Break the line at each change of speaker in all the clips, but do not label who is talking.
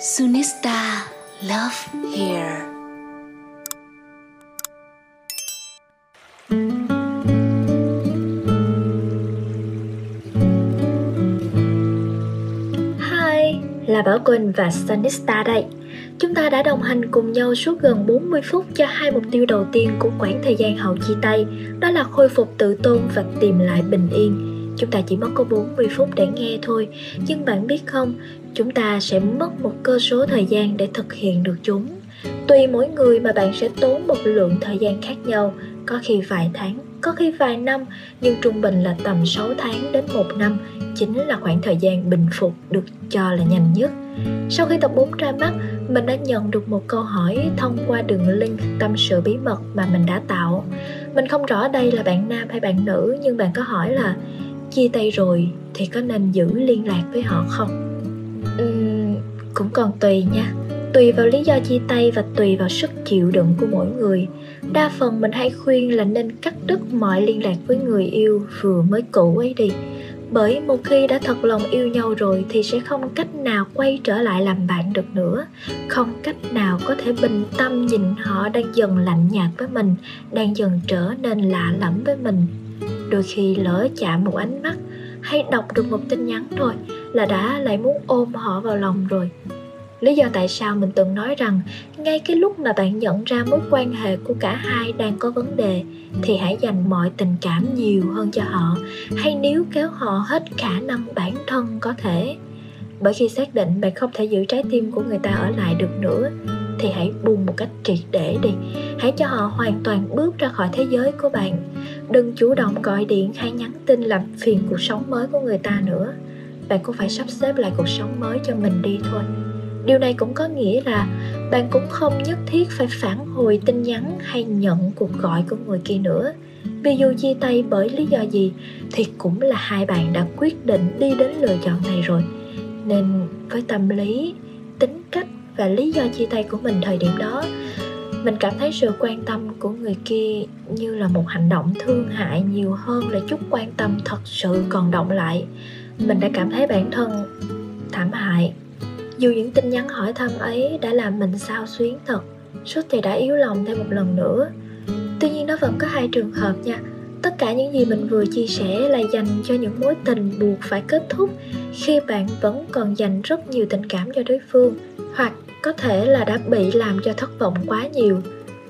Sunista Love Here
Hi, là Bảo Quỳnh và Sunista đây. Chúng ta đã đồng hành cùng nhau suốt gần 40 phút cho hai mục tiêu đầu tiên của quãng thời gian hậu chia tay, đó là khôi phục tự tôn và tìm lại bình yên. Chúng ta chỉ mất có 40 phút để nghe thôi, nhưng bạn biết không, chúng ta sẽ mất một cơ số thời gian để thực hiện được chúng. Tùy mỗi người mà bạn sẽ tốn một lượng thời gian khác nhau, có khi vài tháng, có khi vài năm, nhưng trung bình là tầm 6 tháng đến 1 năm chính là khoảng thời gian bình phục được cho là nhanh nhất. Sau khi tập 4 ra mắt, mình đã nhận được một câu hỏi thông qua đường link tâm sự bí mật mà mình đã tạo. Mình không rõ đây là bạn nam hay bạn nữ nhưng bạn có hỏi là chia tay rồi thì có nên giữ liên lạc với họ không? Cũng còn tùy nha. Tùy vào lý do chia tay và tùy vào sức chịu đựng của mỗi người. Đa phần mình hay khuyên là nên cắt đứt mọi liên lạc với người yêu vừa mới cũ ấy đi. Bởi một khi đã thật lòng yêu nhau rồi thì sẽ không cách nào quay trở lại làm bạn được nữa. Không cách nào có thể bình tâm nhìn họ đang dần lạnh nhạt với mình, đang dần trở nên lạ lẫm với mình. Đôi khi lỡ chạm một ánh mắt hay đọc được một tin nhắn thôi là đã lại muốn ôm họ vào lòng rồi. Lý do tại sao mình từng nói rằng ngay cái lúc mà bạn nhận ra mối quan hệ của cả hai đang có vấn đề, thì hãy dành mọi tình cảm nhiều hơn cho họ, hay níu kéo họ hết khả năng bản thân có thể. Bởi khi xác định bạn không thể giữ trái tim của người ta ở lại được nữa, thì hãy buông một cách triệt để đi. Hãy cho họ hoàn toàn bước ra khỏi thế giới của bạn. Đừng chủ động gọi điện hay nhắn tin làm phiền cuộc sống mới của người ta nữa bạn cũng phải sắp xếp lại cuộc sống mới cho mình đi thôi. Điều này cũng có nghĩa là bạn cũng không nhất thiết phải phản hồi tin nhắn hay nhận cuộc gọi của người kia nữa. Vì dù chia tay bởi lý do gì thì cũng là hai bạn đã quyết định đi đến lựa chọn này rồi. Nên với tâm lý, tính cách và lý do chia tay của mình thời điểm đó, mình cảm thấy sự quan tâm của người kia như là một hành động thương hại nhiều hơn là chút quan tâm thật sự còn động lại mình đã cảm thấy bản thân thảm hại. Dù những tin nhắn hỏi thăm ấy đã làm mình sao xuyến thật, suốt thì đã yếu lòng thêm một lần nữa. Tuy nhiên nó vẫn có hai trường hợp nha. Tất cả những gì mình vừa chia sẻ là dành cho những mối tình buộc phải kết thúc khi bạn vẫn còn dành rất nhiều tình cảm cho đối phương, hoặc có thể là đã bị làm cho thất vọng quá nhiều.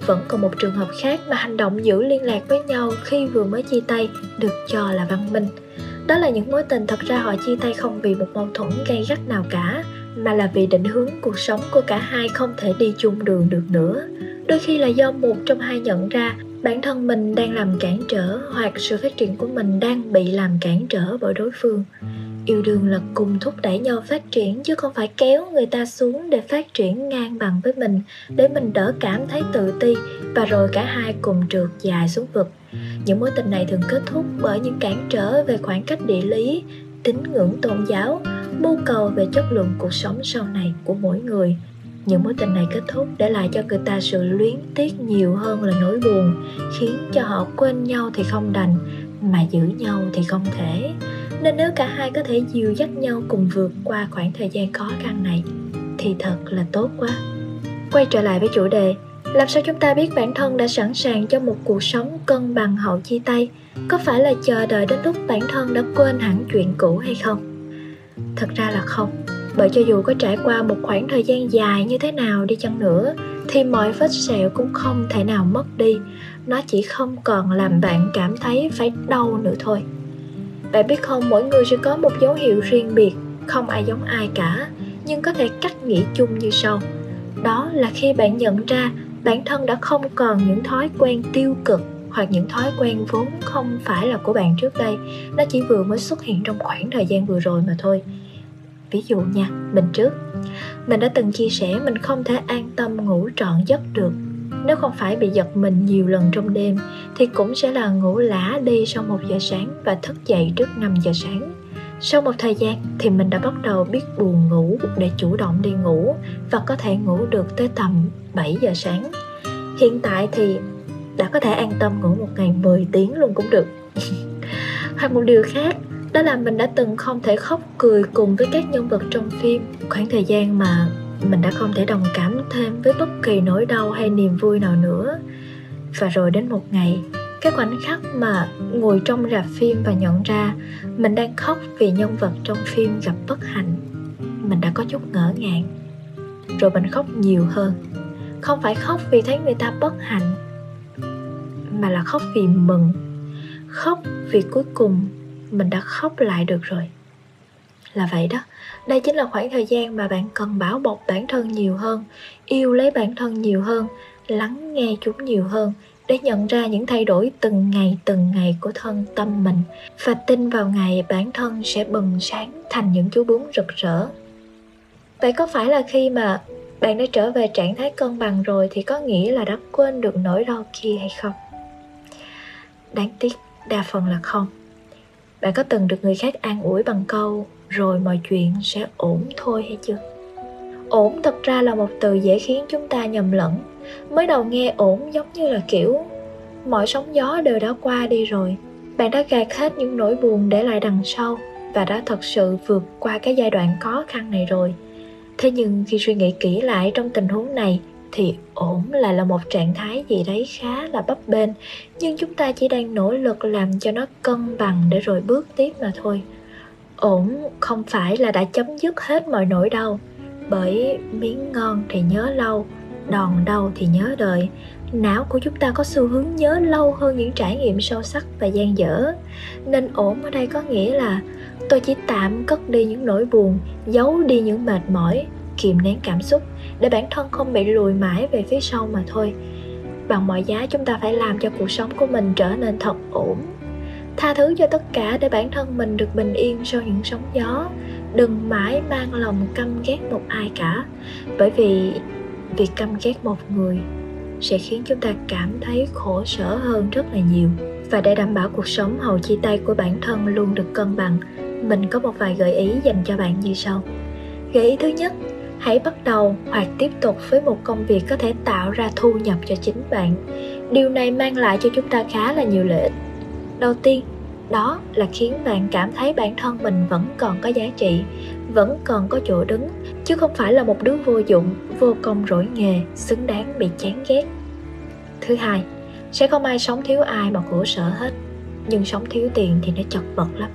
Vẫn còn một trường hợp khác mà hành động giữ liên lạc với nhau khi vừa mới chia tay được cho là văn minh đó là những mối tình thật ra họ chia tay không vì một mâu thuẫn gay gắt nào cả, mà là vì định hướng cuộc sống của cả hai không thể đi chung đường được nữa. Đôi khi là do một trong hai nhận ra bản thân mình đang làm cản trở hoặc sự phát triển của mình đang bị làm cản trở bởi đối phương. Yêu đương là cùng thúc đẩy nhau phát triển, chứ không phải kéo người ta xuống để phát triển ngang bằng với mình, để mình đỡ cảm thấy tự ti và rồi cả hai cùng trượt dài xuống vực những mối tình này thường kết thúc bởi những cản trở về khoảng cách địa lý, tín ngưỡng tôn giáo, mưu cầu về chất lượng cuộc sống sau này của mỗi người. Những mối tình này kết thúc để lại cho người ta sự luyến tiếc nhiều hơn là nỗi buồn, khiến cho họ quên nhau thì không đành, mà giữ nhau thì không thể. Nên nếu cả hai có thể dìu dắt nhau cùng vượt qua khoảng thời gian khó khăn này, thì thật là tốt quá. Quay trở lại với chủ đề làm sao chúng ta biết bản thân đã sẵn sàng cho một cuộc sống cân bằng hậu chia tay có phải là chờ đợi đến lúc bản thân đã quên hẳn chuyện cũ hay không? Thật ra là không. Bởi cho dù có trải qua một khoảng thời gian dài như thế nào đi chăng nữa, thì mọi vết sẹo cũng không thể nào mất đi. Nó chỉ không còn làm bạn cảm thấy phải đau nữa thôi. Bạn biết không, mỗi người sẽ có một dấu hiệu riêng biệt. Không ai giống ai cả, nhưng có thể cách nghĩ chung như sau. Đó là khi bạn nhận ra bản thân đã không còn những thói quen tiêu cực hoặc những thói quen vốn không phải là của bạn trước đây. Nó chỉ vừa mới xuất hiện trong khoảng thời gian vừa rồi mà thôi. Ví dụ nha, mình trước. Mình đã từng chia sẻ mình không thể an tâm ngủ trọn giấc được. Nếu không phải bị giật mình nhiều lần trong đêm, thì cũng sẽ là ngủ lả đi sau một giờ sáng và thức dậy trước 5 giờ sáng sau một thời gian thì mình đã bắt đầu biết buồn ngủ để chủ động đi ngủ và có thể ngủ được tới tầm 7 giờ sáng. Hiện tại thì đã có thể an tâm ngủ một ngày 10 tiếng luôn cũng được. Hoặc một điều khác, đó là mình đã từng không thể khóc, cười cùng với các nhân vật trong phim khoảng thời gian mà mình đã không thể đồng cảm thêm với bất kỳ nỗi đau hay niềm vui nào nữa và rồi đến một ngày cái khoảnh khắc mà ngồi trong rạp phim và nhận ra mình đang khóc vì nhân vật trong phim gặp bất hạnh, mình đã có chút ngỡ ngàng. Rồi mình khóc nhiều hơn. Không phải khóc vì thấy người ta bất hạnh, mà là khóc vì mừng. Khóc vì cuối cùng mình đã khóc lại được rồi. Là vậy đó, đây chính là khoảng thời gian mà bạn cần bảo bọc bản thân nhiều hơn, yêu lấy bản thân nhiều hơn, lắng nghe chúng nhiều hơn để nhận ra những thay đổi từng ngày từng ngày của thân tâm mình. Và tin vào ngày bản thân sẽ bừng sáng thành những chú bướm rực rỡ. Vậy có phải là khi mà bạn đã trở về trạng thái cân bằng rồi thì có nghĩa là đã quên được nỗi đau kia hay không? Đáng tiếc, đa phần là không. Bạn có từng được người khác an ủi bằng câu, rồi mọi chuyện sẽ ổn thôi hay chưa? Ổn thật ra là một từ dễ khiến chúng ta nhầm lẫn. Mới đầu nghe ổn giống như là kiểu, mọi sóng gió đều đã qua đi rồi. Bạn đã gạt hết những nỗi buồn để lại đằng sau và đã thật sự vượt qua cái giai đoạn khó khăn này rồi. Thế nhưng khi suy nghĩ kỹ lại trong tình huống này thì ổn lại là một trạng thái gì đấy khá là bấp bênh. Nhưng chúng ta chỉ đang nỗ lực làm cho nó cân bằng để rồi bước tiếp mà thôi. Ổn không phải là đã chấm dứt hết mọi nỗi đau bởi miếng ngon thì nhớ lâu, đòn đau thì nhớ đời. Não của chúng ta có xu hướng nhớ lâu hơn những trải nghiệm sâu sắc và gian dở. Nên ổn ở đây có nghĩa là tôi chỉ tạm cất đi những nỗi buồn, giấu đi những mệt mỏi, kìm nén cảm xúc để bản thân không bị lùi mãi về phía sau mà thôi. Bằng mọi giá chúng ta phải làm cho cuộc sống của mình trở nên thật ổn. Tha thứ cho tất cả để bản thân mình được bình yên sau những sóng gió đừng mãi mang lòng căm ghét một ai cả, bởi vì việc căm ghét một người sẽ khiến chúng ta cảm thấy khổ sở hơn rất là nhiều. Và để đảm bảo cuộc sống hầu chia tay của bản thân luôn được cân bằng, mình có một vài gợi ý dành cho bạn như sau. Gợi ý thứ nhất, hãy bắt đầu hoặc tiếp tục với một công việc có thể tạo ra thu nhập cho chính bạn. Điều này mang lại cho chúng ta khá là nhiều lợi ích. Đầu tiên đó là khiến bạn cảm thấy bản thân mình vẫn còn có giá trị, vẫn còn có chỗ đứng, chứ không phải là một đứa vô dụng, vô công rỗi nghề, xứng đáng bị chán ghét. Thứ hai, sẽ không ai sống thiếu ai mà khổ sở hết, nhưng sống thiếu tiền thì nó chật vật lắm.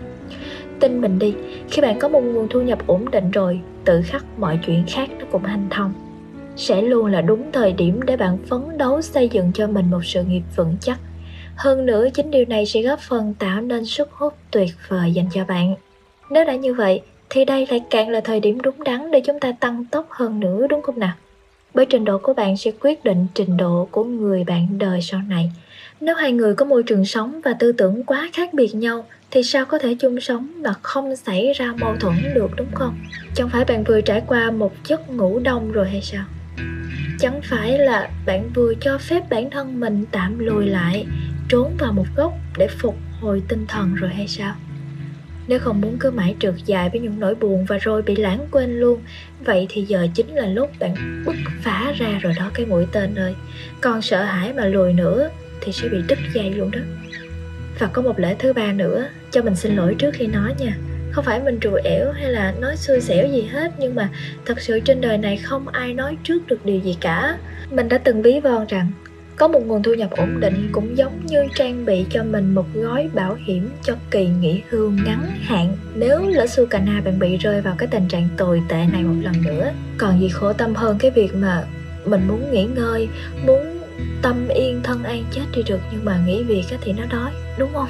Tin mình đi, khi bạn có một nguồn thu nhập ổn định rồi, tự khắc mọi chuyện khác nó cũng hanh thông. Sẽ luôn là đúng thời điểm để bạn phấn đấu xây dựng cho mình một sự nghiệp vững chắc hơn nữa, chính điều này sẽ góp phần tạo nên sức hút tuyệt vời dành cho bạn. Nếu đã như vậy, thì đây lại càng là thời điểm đúng đắn để chúng ta tăng tốc hơn nữa, đúng không nào? Bởi trình độ của bạn sẽ quyết định trình độ của người bạn đời sau này. Nếu hai người có môi trường sống và tư tưởng quá khác biệt nhau, thì sao có thể chung sống mà không xảy ra mâu thuẫn được, đúng không? Chẳng phải bạn vừa trải qua một giấc ngủ đông rồi hay sao? Chẳng phải là bạn vừa cho phép bản thân mình tạm lùi lại trốn vào một góc để phục hồi tinh thần rồi hay sao? Nếu không muốn cứ mãi trượt dài với những nỗi buồn và rồi bị lãng quên luôn, vậy thì giờ chính là lúc bạn bứt phá ra rồi đó cái mũi tên ơi. Còn sợ hãi mà lùi nữa thì sẽ bị đứt dây luôn đó. Và có một lễ thứ ba nữa, cho mình xin lỗi trước khi nói nha. Không phải mình trù ẻo hay là nói xui xẻo gì hết, nhưng mà thật sự trên đời này không ai nói trước được điều gì cả. Mình đã từng ví von rằng có một nguồn thu nhập ổn định cũng giống như trang bị cho mình một gói bảo hiểm cho kỳ nghỉ hưu ngắn hạn. Nếu lỡ su cà na bạn bị rơi vào cái tình trạng tồi tệ này một lần nữa, còn gì khổ tâm hơn cái việc mà mình muốn nghỉ ngơi, muốn tâm yên, thân an, chết đi được nhưng mà nghỉ việc thì nó đói, đúng không?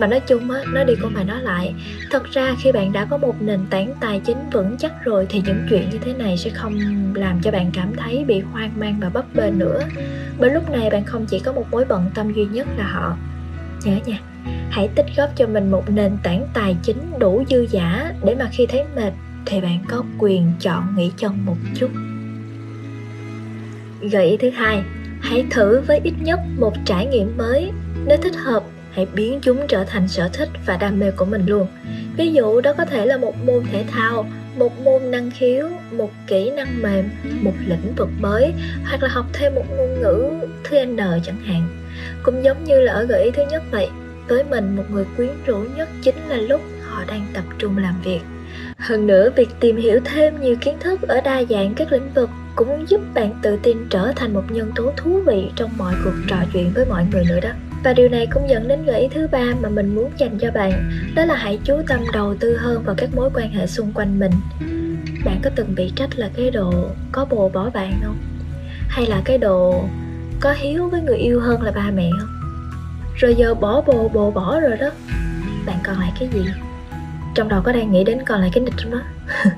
Mà nói chung á nó đi qua mà nói lại, thật ra khi bạn đã có một nền tảng tài chính vững chắc rồi thì những chuyện như thế này sẽ không làm cho bạn cảm thấy bị hoang mang và bấp bênh nữa. Bởi lúc này bạn không chỉ có một mối bận tâm duy nhất là họ. Nhớ nha, hãy tích góp cho mình một nền tảng tài chính đủ dư giả để mà khi thấy mệt thì bạn có quyền chọn nghỉ chân một chút. Gợi ý thứ hai, hãy thử với ít nhất một trải nghiệm mới. Nếu thích hợp hãy biến chúng trở thành sở thích và đam mê của mình luôn. Ví dụ, đó có thể là một môn thể thao, một môn năng khiếu, một kỹ năng mềm, một lĩnh vực mới, hoặc là học thêm một ngôn ngữ thứ n chẳng hạn. Cũng giống như là ở gợi ý thứ nhất vậy, với mình một người quyến rũ nhất chính là lúc họ đang tập trung làm việc. Hơn nữa, việc tìm hiểu thêm nhiều kiến thức ở đa dạng các lĩnh vực cũng giúp bạn tự tin trở thành một nhân tố thú vị trong mọi cuộc trò chuyện với mọi người nữa đó và điều này cũng dẫn đến gợi ý thứ ba mà mình muốn dành cho bạn, đó là hãy chú tâm đầu tư hơn vào các mối quan hệ xung quanh mình. Bạn có từng bị trách là cái đồ có bồ bỏ bạn không? Hay là cái đồ có hiếu với người yêu hơn là ba mẹ không? Rồi giờ bỏ bồ bồ bỏ rồi đó. Bạn còn lại cái gì? Trong đầu có đang nghĩ đến còn lại cái nịch trong đó.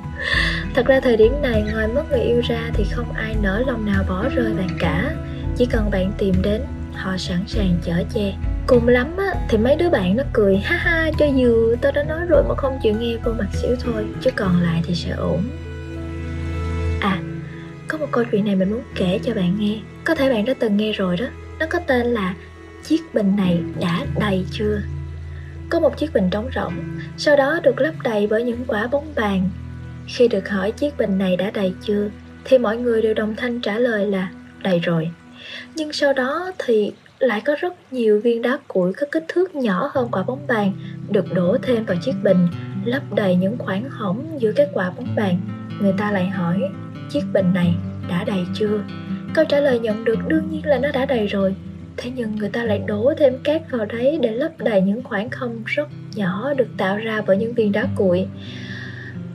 Thật ra thời điểm này ngoài mất người yêu ra thì không ai nỡ lòng nào bỏ rơi bạn cả. Chỉ cần bạn tìm đến họ sẵn sàng chở che. Cùng lắm á, thì mấy đứa bạn nó cười ha ha cho dù tao đã nói rồi mà không chịu nghe vô mặt xỉu thôi chứ còn lại thì sẽ ổn. À có một câu chuyện này mình muốn kể cho bạn nghe. Có thể bạn đã từng nghe rồi đó. Nó có tên là chiếc bình này đã đầy chưa? Có một chiếc bình trống rỗng sau đó được lấp đầy bởi những quả bóng bàn. Khi được hỏi chiếc bình này đã đầy chưa thì mọi người đều đồng thanh trả lời là đầy rồi nhưng sau đó thì lại có rất nhiều viên đá củi có kích thước nhỏ hơn quả bóng bàn được đổ thêm vào chiếc bình, lấp đầy những khoảng hỏng giữa các quả bóng bàn. Người ta lại hỏi, chiếc bình này đã đầy chưa? Câu trả lời nhận được đương nhiên là nó đã đầy rồi. Thế nhưng người ta lại đổ thêm cát vào đấy để lấp đầy những khoảng không rất nhỏ được tạo ra bởi những viên đá cuội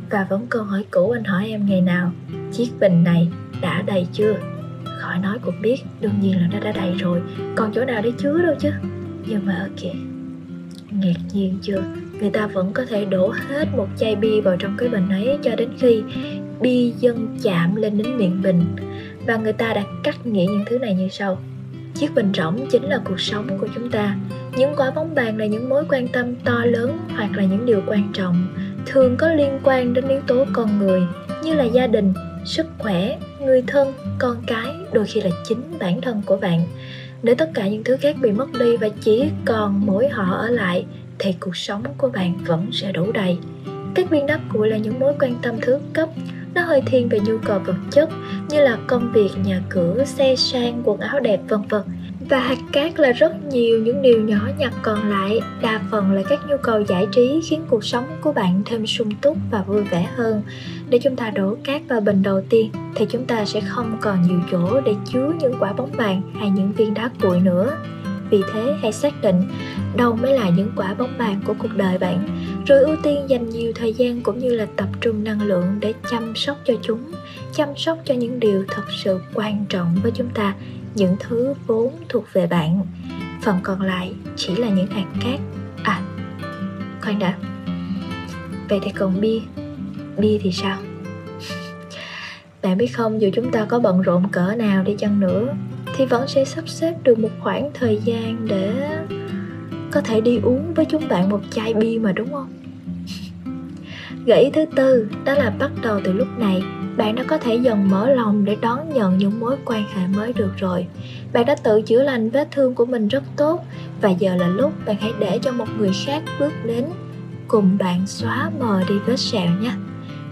và vẫn câu hỏi cũ anh hỏi em ngày nào, chiếc bình này đã đầy chưa? Khỏi nói cũng biết, đương nhiên là nó đã đầy rồi. Còn chỗ nào để chứa đâu chứ? Nhưng mà ở kìa. Ngạc nhiên chưa? Người ta vẫn có thể đổ hết một chai bia vào trong cái bình ấy cho đến khi bia dâng chạm lên đến miệng bình và người ta đã cắt nghĩa những thứ này như sau. Chiếc bình rỗng chính là cuộc sống của chúng ta. Những quả bóng bàn là những mối quan tâm to lớn hoặc là những điều quan trọng, thường có liên quan đến yếu tố con người, như là gia đình, sức khỏe người thân, con cái, đôi khi là chính bản thân của bạn. Nếu tất cả những thứ khác bị mất đi và chỉ còn mỗi họ ở lại, thì cuộc sống của bạn vẫn sẽ đủ đầy. Các viên đá của là những mối quan tâm thứ cấp. Nó hơi thiên về nhu cầu vật chất, như là công việc, nhà cửa, xe sang, quần áo đẹp, vân vân và hạt cát là rất nhiều những điều nhỏ nhặt còn lại, đa phần là các nhu cầu giải trí khiến cuộc sống của bạn thêm sung túc và vui vẻ hơn. Để chúng ta đổ cát vào bình đầu tiên, thì chúng ta sẽ không còn nhiều chỗ để chứa những quả bóng bàn hay những viên đá cuội nữa. Vì thế, hãy xác định đâu mới là những quả bóng bàn của cuộc đời bạn, rồi ưu tiên dành nhiều thời gian cũng như là tập trung năng lượng để chăm sóc cho chúng, chăm sóc cho những điều thật sự quan trọng với chúng ta những thứ vốn thuộc về bạn, phần còn lại chỉ là những hạt cát. À khoan đã. Vậy thì còn bia. Bia thì sao? Bạn biết không, dù chúng ta có bận rộn cỡ nào đi chăng nữa, thì vẫn sẽ sắp xếp được một khoảng thời gian để có thể đi uống với chúng bạn một chai bia mà, đúng không? Gợi ý thứ tư, đó là bắt đầu từ lúc này bạn đã có thể dần mở lòng để đón nhận những mối quan hệ mới được rồi. Bạn đã tự chữa lành vết thương của mình rất tốt và giờ là lúc bạn hãy để cho một người khác bước đến cùng bạn xóa mờ đi vết sẹo nhé.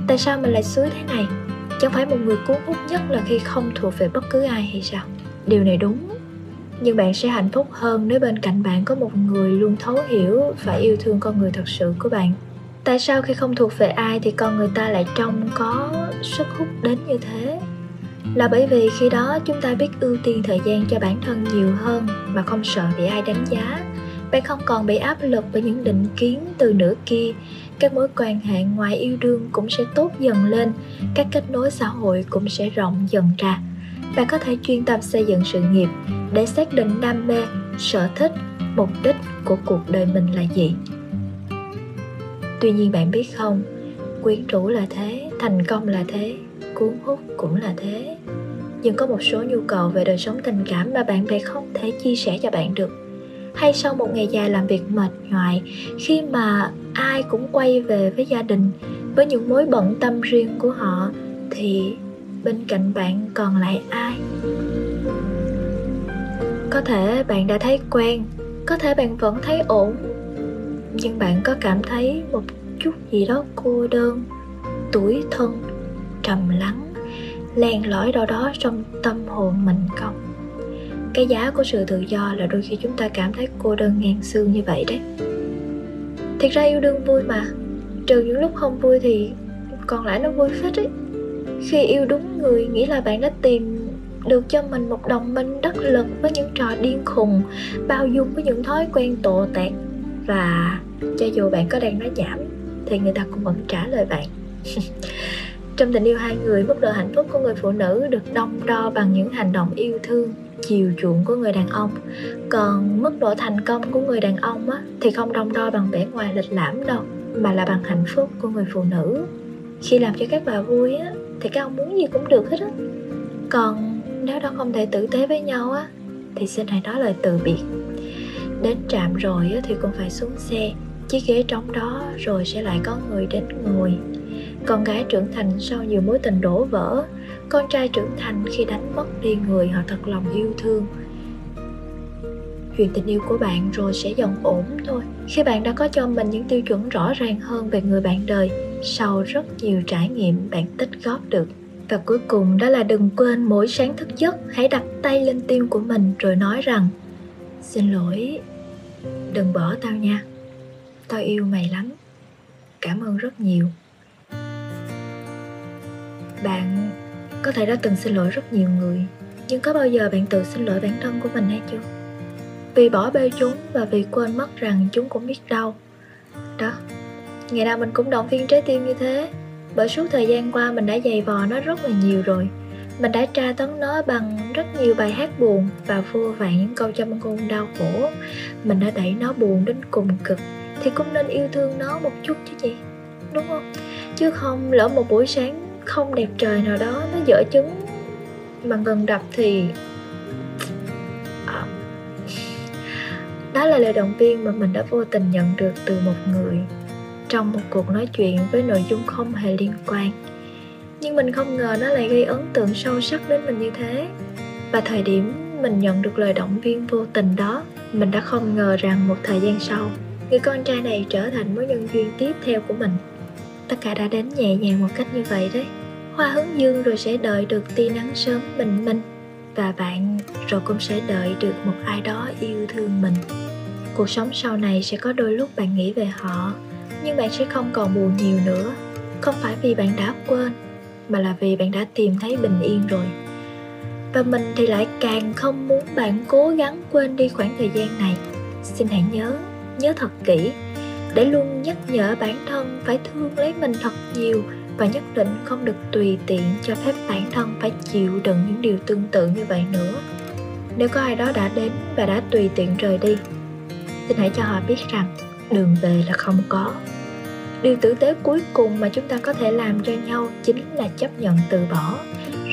Tại sao mình lại xúi thế này? Chẳng phải một người cuốn hút nhất là khi không thuộc về bất cứ ai hay sao? Điều này đúng, nhưng bạn sẽ hạnh phúc hơn nếu bên cạnh bạn có một người luôn thấu hiểu và yêu thương con người thật sự của bạn tại sao khi không thuộc về ai thì con người ta lại trông có sức hút đến như thế? Là bởi vì khi đó chúng ta biết ưu tiên thời gian cho bản thân nhiều hơn mà không sợ bị ai đánh giá. Bạn không còn bị áp lực bởi những định kiến từ nửa kia. Các mối quan hệ ngoài yêu đương cũng sẽ tốt dần lên. Các kết nối xã hội cũng sẽ rộng dần ra. Bạn có thể chuyên tâm xây dựng sự nghiệp để xác định đam mê, sở thích, mục đích của cuộc đời mình là gì tuy nhiên bạn biết không, quyến rũ là thế, thành công là thế, cuốn hút cũng là thế. Nhưng có một số nhu cầu về đời sống tình cảm mà bạn bè không thể chia sẻ cho bạn được. Hay sau một ngày dài làm việc mệt nhoài, khi mà ai cũng quay về với gia đình, với những mối bận tâm riêng của họ, thì bên cạnh bạn còn lại ai? Có thể bạn đã thấy quen, có thể bạn vẫn thấy ổn nhưng bạn có cảm thấy một chút gì đó cô đơn tuổi thân, trầm lắng, len lỏi đâu đó trong tâm hồn mình không? Cái giá của sự tự do là đôi khi chúng ta cảm thấy cô đơn ngàn xương như vậy đấy. Thiệt ra yêu đương vui mà. Trừ những lúc không vui thì còn lại nó vui phết ấy khi yêu đúng người nghĩa là bạn đã tìm được cho mình một đồng minh đắc lực với những trò điên khùng, bao dung với những thói quen tộ tẹt và cho dù bạn có đang nói nhảm thì người ta cũng vẫn trả lời bạn. Trong tình yêu hai người mức độ hạnh phúc của người phụ nữ được đong đo bằng những hành động yêu thương chiều chuộng của người đàn ông. Còn mức độ thành công của người đàn ông á, thì không đong đo bằng vẻ ngoài lịch lãm đâu mà là bằng hạnh phúc của người phụ nữ. Khi làm cho các bà vui á, thì các ông muốn gì cũng được hết á. Còn nếu đó không thể tử tế với nhau á thì xin hãy nói lời từ biệt. Đến trạm rồi á, thì cũng phải xuống xe chiếc ghế trống đó rồi sẽ lại có người đến ngồi. Con gái trưởng thành sau nhiều mối tình đổ vỡ, con trai trưởng thành khi đánh mất đi người họ thật lòng yêu thương. Chuyện tình yêu của bạn rồi sẽ dần ổn thôi. Khi bạn đã có cho mình những tiêu chuẩn rõ ràng hơn về người bạn đời, sau rất nhiều trải nghiệm bạn tích góp được. Và cuối cùng đó là đừng quên mỗi sáng thức giấc, hãy đặt tay lên tim của mình rồi nói rằng, xin lỗi, đừng bỏ tao nha tao yêu mày lắm. Cảm ơn rất nhiều. Bạn có thể đã từng xin lỗi rất nhiều người, nhưng có bao giờ bạn tự xin lỗi bản thân của mình hay chưa? Vì bỏ bê chúng và vì quên mất rằng chúng cũng biết đau. Đó, ngày nào mình cũng động viên trái tim như thế. Bởi suốt thời gian qua mình đã dày vò nó rất là nhiều rồi. Mình đã tra tấn nó bằng rất nhiều bài hát buồn và vô vàn những câu châm ngôn đau khổ. Mình đã đẩy nó buồn đến cùng cực thì cũng nên yêu thương nó một chút chứ gì đúng không chứ không, lỡ một buổi sáng không đẹp trời nào đó nó dở chứng mà ngừng đập thì à. đó là lời động viên mà mình đã vô tình nhận được từ một người trong một cuộc nói chuyện với nội dung không hề liên quan nhưng mình không ngờ nó lại gây ấn tượng sâu sắc đến mình như thế và thời điểm mình nhận được lời động viên vô tình đó, mình đã không ngờ rằng một thời gian sau người con trai này trở thành mối nhân duyên tiếp theo của mình, tất cả đã đến nhẹ nhàng một cách như vậy đấy. Hoa hướng dương rồi sẽ đợi được tia nắng sớm bình minh, và bạn rồi cũng sẽ đợi được một ai đó yêu thương mình. Cuộc sống sau này sẽ có đôi lúc bạn nghĩ về họ, nhưng bạn sẽ không còn buồn nhiều nữa. Không phải vì bạn đã quên, mà là vì bạn đã tìm thấy bình yên rồi. Và mình thì lại càng không muốn bạn cố gắng quên đi khoảng thời gian này. Xin hãy nhớ nhớ thật kỹ, để luôn nhắc nhở bản thân phải thương lấy mình thật nhiều và nhất định không được tùy tiện cho phép bản thân phải chịu đựng những điều tương tự như vậy nữa. Nếu có ai đó đã đến và đã tùy tiện rời đi, xin hãy cho họ biết rằng đường về là không có. Điều tử tế cuối cùng mà chúng ta có thể làm cho nhau chính là chấp nhận từ bỏ,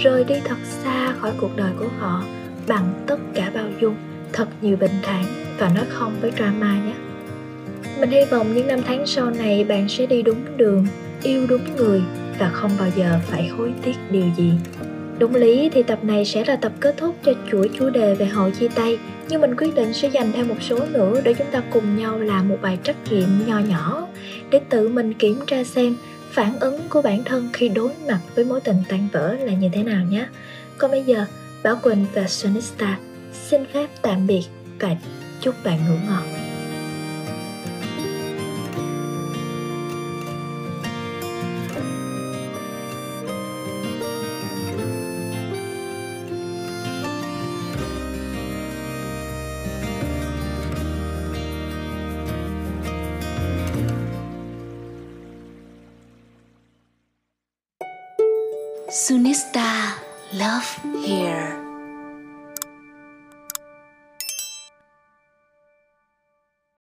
rời đi thật xa khỏi cuộc đời của họ bằng tất cả bao dung, thật nhiều bình thản và nói không với drama nhé mình hy vọng những năm tháng sau này bạn sẽ đi đúng đường, yêu đúng người và không bao giờ phải hối tiếc điều gì. Đúng lý thì tập này sẽ là tập kết thúc cho chuỗi chủ đề về hội chia tay, nhưng mình quyết định sẽ dành thêm một số nữa để chúng ta cùng nhau làm một bài trắc nghiệm nho nhỏ, để tự mình kiểm tra xem phản ứng của bản thân khi đối mặt với mối tình tan vỡ là như thế nào nhé. Còn bây giờ, Bảo Quỳnh và Sonista xin phép tạm biệt và chúc bạn ngủ ngon.